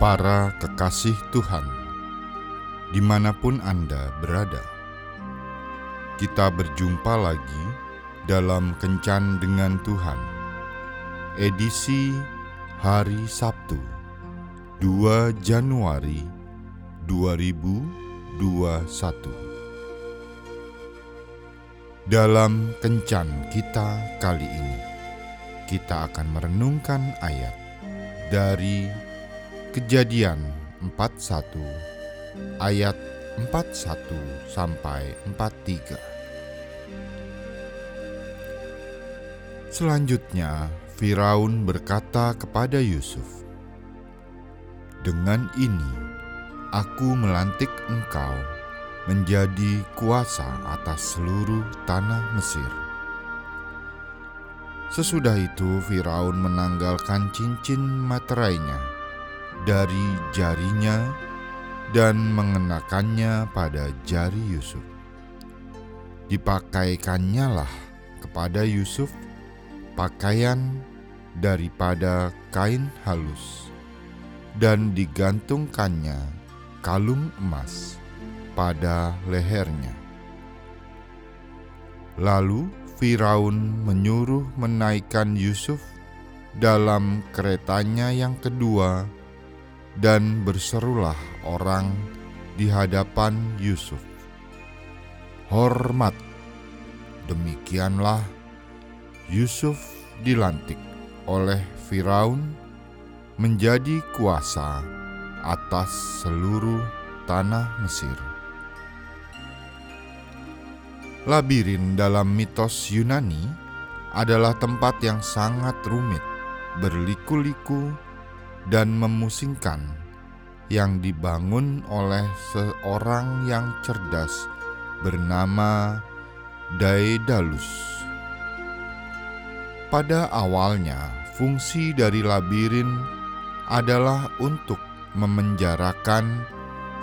Para kekasih Tuhan, di mana pun Anda berada, kita berjumpa lagi dalam Kencan dengan Tuhan, edisi hari Sabtu, 2 Januari 2021. Dalam Kencan kita kali ini, kita akan merenungkan ayat dari Kejadian 41 ayat 41 sampai 43. Selanjutnya Firaun berkata kepada Yusuf, "Dengan ini aku melantik engkau menjadi kuasa atas seluruh tanah Mesir." Sesudah itu Firaun menanggalkan cincin materainya dari jarinya dan mengenakannya pada jari Yusuf. Dipakaikannya lah kepada Yusuf pakaian daripada kain halus dan digantungkannya kalung emas pada lehernya. Lalu Firaun menyuruh menaikkan Yusuf dalam keretanya yang kedua dan berserulah orang di hadapan Yusuf. Hormat, demikianlah Yusuf dilantik oleh Firaun menjadi kuasa atas seluruh tanah Mesir. Labirin dalam mitos Yunani adalah tempat yang sangat rumit, berliku-liku, dan memusingkan yang dibangun oleh seorang yang cerdas bernama Daedalus. Pada awalnya, fungsi dari labirin adalah untuk memenjarakan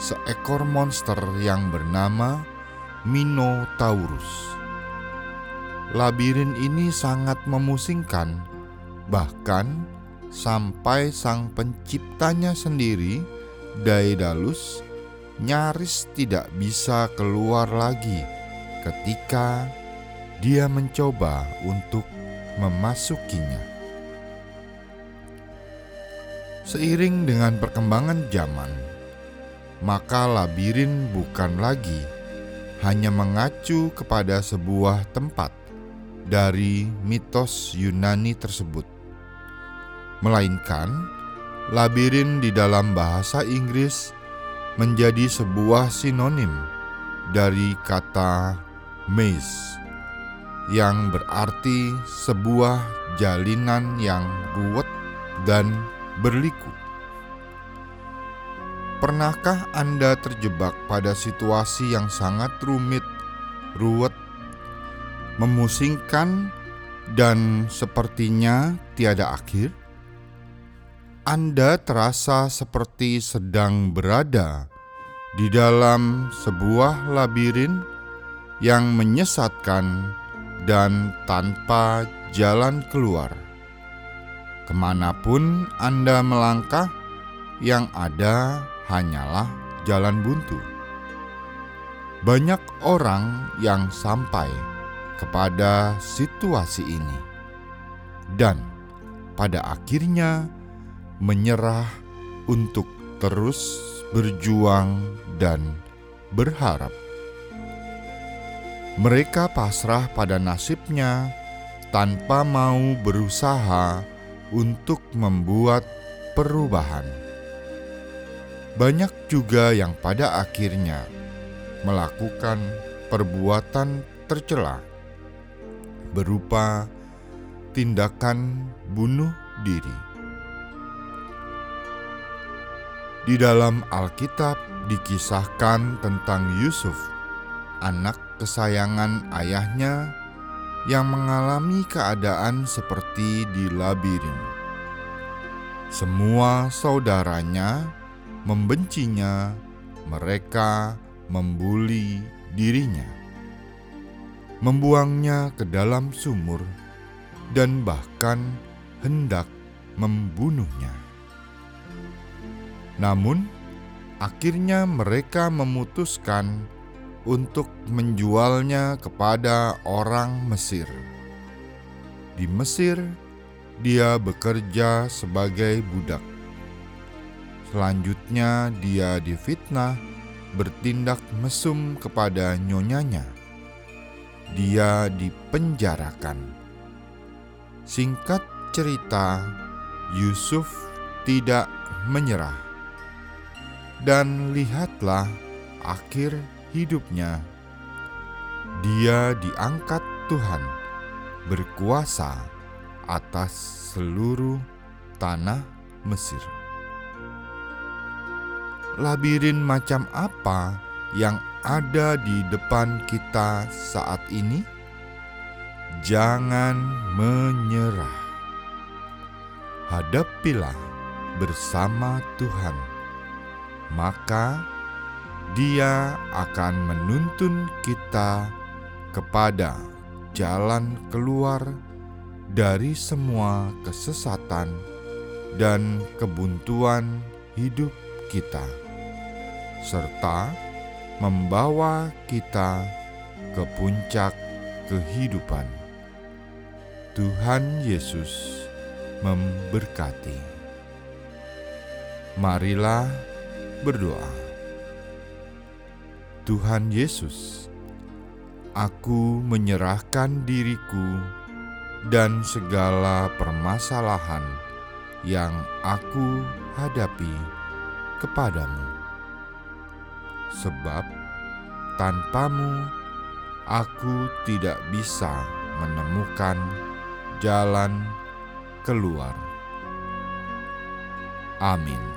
seekor monster yang bernama Minotaurus. Labirin ini sangat memusingkan, bahkan sampai sang penciptanya sendiri, Daedalus, nyaris tidak bisa keluar lagi ketika dia mencoba untuk memasukinya. Seiring dengan perkembangan zaman, maka labirin bukan lagi hanya mengacu kepada sebuah tempat dari mitos Yunani tersebut melainkan labirin di dalam bahasa Inggris menjadi sebuah sinonim dari kata maze yang berarti sebuah jalinan yang ruwet dan berliku. Pernahkah Anda terjebak pada situasi yang sangat rumit, ruwet, memusingkan, dan sepertinya tiada akhir? Anda terasa seperti sedang berada di dalam sebuah labirin yang menyesatkan dan tanpa jalan keluar. Ke mana pun Anda melangkah, yang ada hanyalah jalan buntu. Banyak orang yang sampai kepada situasi ini, dan pada akhirnya menyerah untuk terus berjuang dan berharap. Mereka pasrah pada nasibnya tanpa mau berusaha untuk membuat perubahan. Banyak juga yang pada akhirnya melakukan perbuatan tercela berupa tindakan bunuh diri. Di dalam Alkitab dikisahkan tentang Yusuf, anak kesayangan ayahnya yang mengalami keadaan seperti di labirin. Semua saudaranya membencinya, mereka membuli dirinya. membuangnya ke dalam sumur, dan bahkan hendak membunuhnya. Namun, akhirnya mereka memutuskan untuk menjualnya kepada orang Mesir. Di Mesir, dia bekerja sebagai budak. Selanjutnya, dia difitnah bertindak mesum kepada nyonyanya. Dia dipenjarakan. Singkat cerita, Yusuf tidak menyerah, dan lihatlah akhir hidupnya. Dia diangkat Tuhan, berkuasa atas seluruh tanah Mesir. Labirin macam apa yang ada di depan kita saat ini? Jangan menyerah. Hadapilah bersama Tuhan, maka Dia akan menuntun kita kepada jalan keluar dari semua kesesatan dan kebuntuan hidup kita, serta membawa kita ke puncak kehidupan. Tuhan Yesus memberkati. Marilah berdoa. Tuhan Yesus, aku menyerahkan diriku dan segala permasalahan yang aku hadapi kepadamu. Sebab tanpamu aku tidak bisa menemukan jalan keluar. Amin.